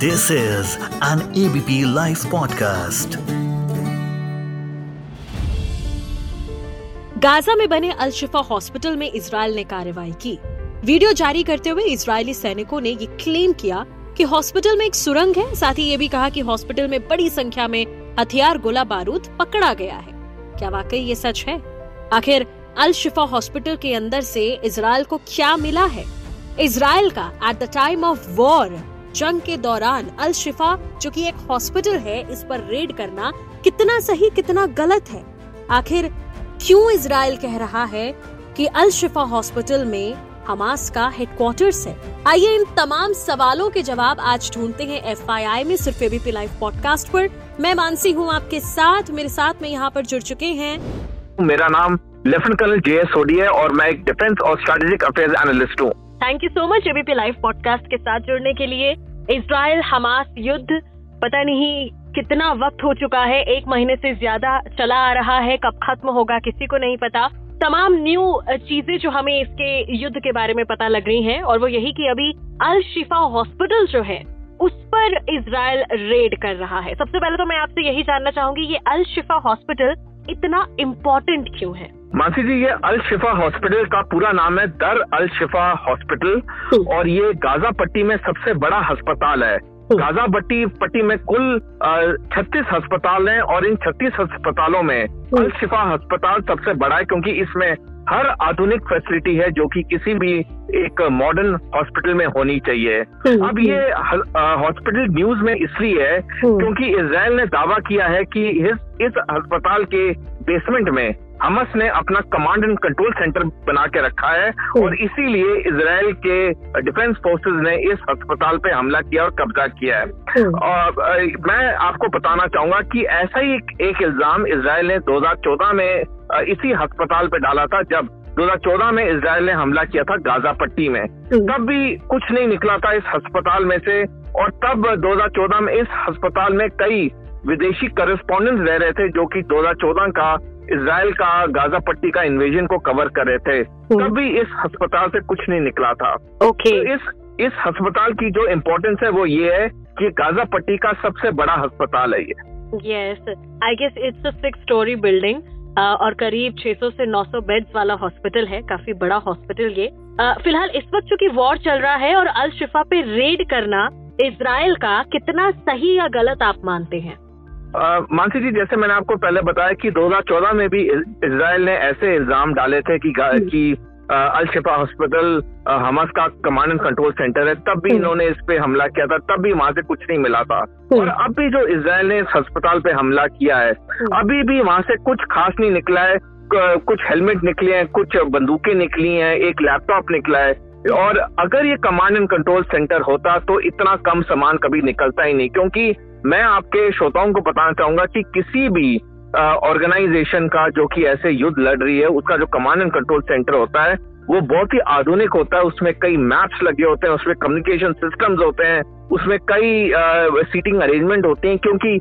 This is an ABP Life podcast. Gaza में बने अल Shifa hospital में इसराइल ने कार्रवाई की। वीडियो जारी करते हुए इजरायली सैनिकों ने ये क्लेम किया कि हॉस्पिटल में एक सुरंग है। साथ ही ये भी कहा कि हॉस्पिटल में बड़ी संख्या में हथियार गोला बारूद पकड़ा गया है। क्या वाकई ये सच है? आखिर अल शिफा हॉस्पिटल के अंदर से इसराइल को क्या मिला है? इसराइल का at the time of war जंग के दौरान अल शिफा, जो कि एक हॉस्पिटल है, इस पर रेड करना कितना सही, कितना गलत है? आखिर क्यों इसराइल कह रहा है कि अल शिफा हॉस्पिटल में हमास का हेडक्वार्टर्स है? आइए इन तमाम सवालों के जवाब आज ढूंढते हैं एफआईआई में, सिर्फ़ एबीपी लाइव पॉडकास्ट पर। मैं मानसी हूँ आपके साथ। मेरे साथ में यहाँ पर जुड़ चुके हैं। मेरा नाम lieutenant colonel J S Sodhi है और मैं एक डिफेंस और स्ट्रेटेजिक अफेयर्स एनालिस्ट हूँ। Thank you so much ABP live podcast के साथ जुड़ने के लिए। इसराइल हमास युद्ध, पता नहीं कितना वक्त हो चुका है, एक महीने से ज़्यादा चला आ रहा है, कब खत्म होगा किसी को नहीं पता। तमाम न्यू चीज़ें जो हमें इसके युद्ध के बारे में पता लग रही हैं, और वो यही कि अभी अल शिफा हॉस्पिटल जो है, उस पर इसराइल रेड कर रहा है। सबसे पहले तो मैं आपसे यही जानना चाहूँगी, ये अल शिफा हॉस्पिटल इतना इम्पोर्टेंट क्यों है? मानसी जी ये अल शिफा हॉस्पिटल का पूरा नाम है दर अल शिफा हॉस्पिटल। और ये गाजा पट्टी में सबसे बड़ा अस्पताल है। गाजा पट्टी पट्टी में कुल छत्तीस अस्पताल हैं और इन छत्तीस अस्पतालों में अल शिफा अस्पताल सबसे बड़ा है क्योंकि इसमें हर आधुनिक फैसिलिटी है जो कि किसी भी एक मॉडर्न हॉस्पिटल में होनी चाहिए। अब ये हॉस्पिटल न्यूज़ में इसलिए है क्योंकि इसराइल ने दावा किया है कि इस इस अस्पताल के बेसमेंट में हमस ने अपना कमांड एंड कंट्रोल सेंटर बना के रखा है और इसीलिए इसराइल के डिफेंस फोर्सेस ने इस अस्पताल पे हमला किया और कब्जा किया है। और मैं आपको बताना चाहूँगा कि ऐसा ही एक, एक इल्ज़ाम इसराइल ने 2014 में इसी अस्पताल पे डाला था जब 2014 में इसराइल ने हमला किया था गाजा पट्टी में। तब भी कुछ नहीं निकला था इस अस्पताल में से और तब 2014 में इस अस्पताल में कई विदेशी करेस्पॉन्डेंट रह रहे थे जो कि 2014 का इसराइल का गाजा पट्टी का इन्वेजन को कवर कर रहे थे। तब भी इस अस्पताल से कुछ नहीं निकला था। ओके तो इस इस अस्पताल की जो इम्पोर्टेंस है वो ये है कि गाजा पट्टी का सबसे बड़ा अस्पताल है ये। Yes I guess it's a six storey building और करीब 600 से 900 बेड्स वाला हॉस्पिटल है काफ़ी बड़ा हॉस्पिटल ये। फ़िलहाल इस वक्त चूँकि वॉर चल रहा है और अल शिफा पे रेड करना इसराइल का कितना सही या गलत आप मानते हैं? मानसी जी जैसे मैंने आपको पहले बताया कि 2014 में भी इसराइल ने ऐसे इल्ज़ाम डाले थे कि कि अल शिफा हॉस्पिटल हमास का कमांड एंड कंट्रोल सेंटर है तब भी हम्म। इन्होंने इस पे हमला किया था तब भी वहाँ से कुछ नहीं मिला था हम्म। और अब भी जो इसराइल ने इस अस्पताल पे हमला किया है हम्म। अभी भी वहाँ से कुछ खास नहीं निकला है कुछ हेलमेट निकले हैं कुछ बंदूकें निकली हैं एक लैपटॉप निकला है और अगर ये कमांड एंड कंट्रोल सेंटर होता तो इतना कम सामान कभी निकलता ही नहीं क्योंकि मैं आपके श्रोताओं को बताना चाहूँगा कि किसी भी ऑर्गेनाइजेशन का जो कि ऐसे युद्ध लड़ रही है, उसका जो कमांड एंड कंट्रोल सेंटर होता है वो बहुत ही आधुनिक होता है उसमें कई मैप्स लगे होते हैं उसमें कम्युनिकेशन सिस्टम्स होते हैं उसमें कई सीटिंग अरेंजमेंट होते हैं क्योंकि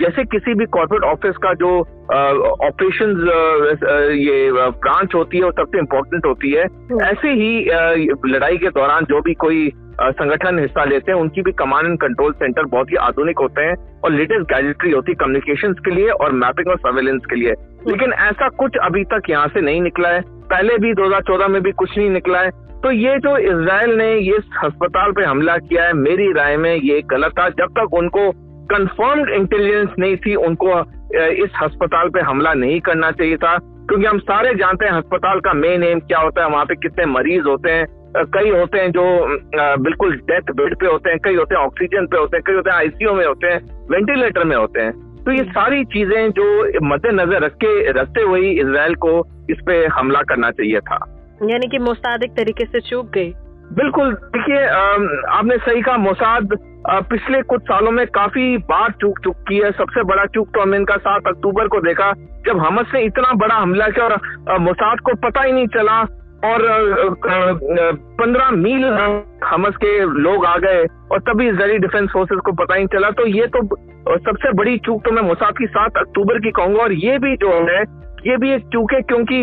जैसे किसी भी कॉर्पोरेट ऑफ़िस का जो ऑपरेशन ये ब्रांच होती है वो सबसे इम्पोर्टेंट होती है हम्म। ऐसे ही लड़ाई के दौरान जो भी कोई संगठन हिस्सा लेते हैं उनकी भी कमांड एंड कंट्रोल सेंटर बहुत ही आधुनिक होते हैं और लेटेस्ट गैजेटरी होती है कम्युनिकेशन के लिए और मैपिंग और सर्वेलेंस के लिए। लेकिन ऐसा कुछ अभी तक यहाँ से नहीं निकला है। पहले भी 2014 में भी कुछ नहीं निकला है। तो ये जो इसराइल ने ये अस्पताल पे हमला किया है, मेरी राय में ये गलत था। जब तक उनको कंफर्म्ड इंटेलिजेंस नहीं थी, उनको इस अस्पताल पे हमला नहीं करना चाहिए था। क्योंकि हम सारे जानते हैं अस्पताल का मेन एम क्या होता है। वहाँ पे कितने मरीज़ होते हैं कई होते हैं जो बिल्कुल डेथ बेड पे होते हैं, कई होते हैं ऑक्सीजन पे होते हैं, कई होते हैं आईसीयू में होते हैं वेंटिलेटर में होते हैं। तो ये सारी चीज़ें जो मद्देनजर रख के रखते हुए इसराइल को इस पे हमला करना चाहिए था। यानी कि मोसाद एक तरीके से चूक गई बिल्कुल देखिए आपने सही कहा मोसाद पिछले कुछ सालों में काफ़ी बार चूक चुकी है। सबसे बड़ा चूक तो हमने इनका सात अक्टूबर को देखा जब हमस ने इतना बड़ा हमला किया और मोसाद को पता ही नहीं चला और पंद्रह मील हमस के लोग आ गए और तभी इसराइली डिफेंस फोर्सेस को पता ही चला। तो ये तो सबसे बड़ी चूक तो मैं मोसाद की सात अक्टूबर की कहूँगा और ये भी जो है, ये भी एक चूक है क्योंकि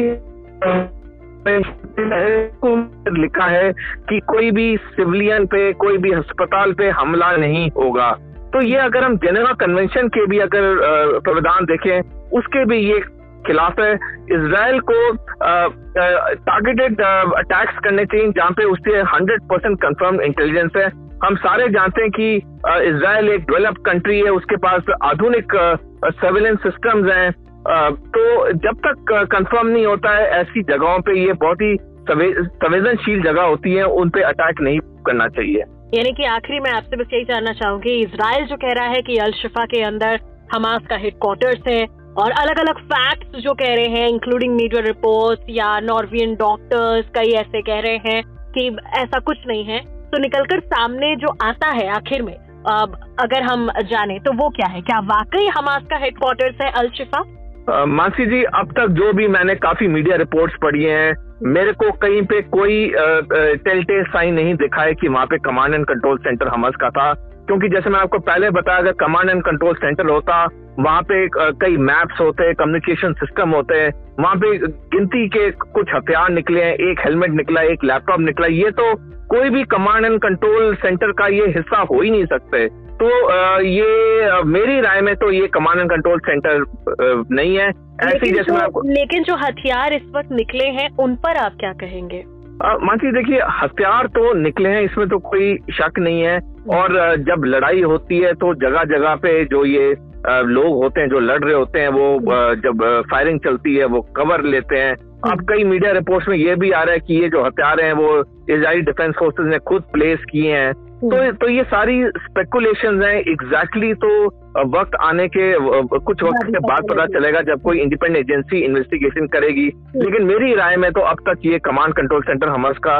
लिखा है कि कोई भी सिविलियन पे, कोई भी अस्पताल पे हमला नहीं होगा। तो ये अगर हम जेनेवा कन्वेंशन के भी अगर प्रावधान देखें, उसके भी ये खिलाफ है। इसराइल को टारगेटेड अटैक्स करने चाहिए, जहाँ पे उससे हंड्रेड परसेंट कंफर्म इंटेलिजेंस है। हम सारे जानते हैं कि इसराइल एक डेवलप कंट्री है, उसके पास आधुनिक सर्विलेंस सिस्टम्स हैं। तो जब तक कंफर्म नहीं होता है, ऐसी जगहों पे ये बहुत ही संवेदनशील जगह होती है, उन पे अटैक नहीं करना चाहिए। यानी कि आखिरी मैं आपसे बस यही जानना चाहूँगी इसराइल जो कह रहा है कि अल शिफा के अंदर हमास का हेडक्वार्टर्स है और अलग अलग फैक्ट्स जो कह रहे हैं इंक्लूडिंग मीडिया रिपोर्ट्स या नॉर्वियन डॉक्टर्स कई ऐसे कह रहे हैं कि ऐसा कुछ नहीं है। तो निकलकर सामने जो आता है आखिर में, अब अगर हम जाने तो वो क्या है? क्या वाकई हमास का हेडक्वार्टर्स है अलशिफा मानसी जी, अब तक जो भी मैंने काफ़ी मीडिया रिपोर्ट्स पढ़ी हैं, मेरे को कहीं पे कोई टेलटे साइन नहीं दिखा है कि वहाँ पे command and control centre Hamas का था। क्योंकि जैसे मैं आपको पहले बताया, अगर कमांड एंड कंट्रोल सेंटर होता वहाँ पे कई मैप्स होते हैं कम्युनिकेशन सिस्टम होते हैं वहाँ पे गिनती के कुछ हथियार निकले हैं एक हेलमेट निकला एक लैपटॉप निकला ये तो कोई भी कमांड एंड कंट्रोल सेंटर का ये हिस्सा हो ही नहीं सकते। तो ये मेरी राय में तो ये कमांड एंड कंट्रोल सेंटर नहीं है। ऐसे जैसे मैं आपको लेकिन जो हथियार इस वक्त निकले हैं उन पर आप क्या कहेंगे? मानसी देखिए हथियार तो निकले हैं इसमें तो कोई शक नहीं है। और जब लड़ाई होती है तो जगह जगह पे जो ये लोग होते हैं, जो लड़ रहे होते हैं, वो जब फायरिंग चलती है, वो कवर लेते हैं। अब कई मीडिया रिपोर्ट्स में ये भी आ रहा है कि ये जो हथियार हैं, वो इसराइली डिफेंस फोर्सेज ने खुद प्लेस किए हैं। तो तो ये सारी स्पेकुलेशन हैं। एग्जैक्टली तो वक्त आने के कुछ वक्त के बाद पता चलेगा जब कोई इंडिपेंडेंट एजेंसी इन्वेस्टिगेशन करेगी। लेकिन मेरी राय में तो अब तक ये कमांड कंट्रोल सेंटर हमर्स का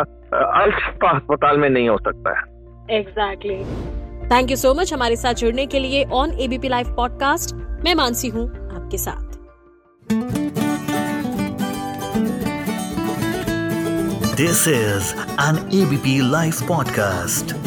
अल्फ़ा अस्पताल में नहीं हो सकता है। Exactly thank you so much हमारे साथ जुड़ने के लिए ऑन एबीपी लाइव पॉडकास्ट मैं मानसी हूँ आपके साथ। This is an ABP live podcast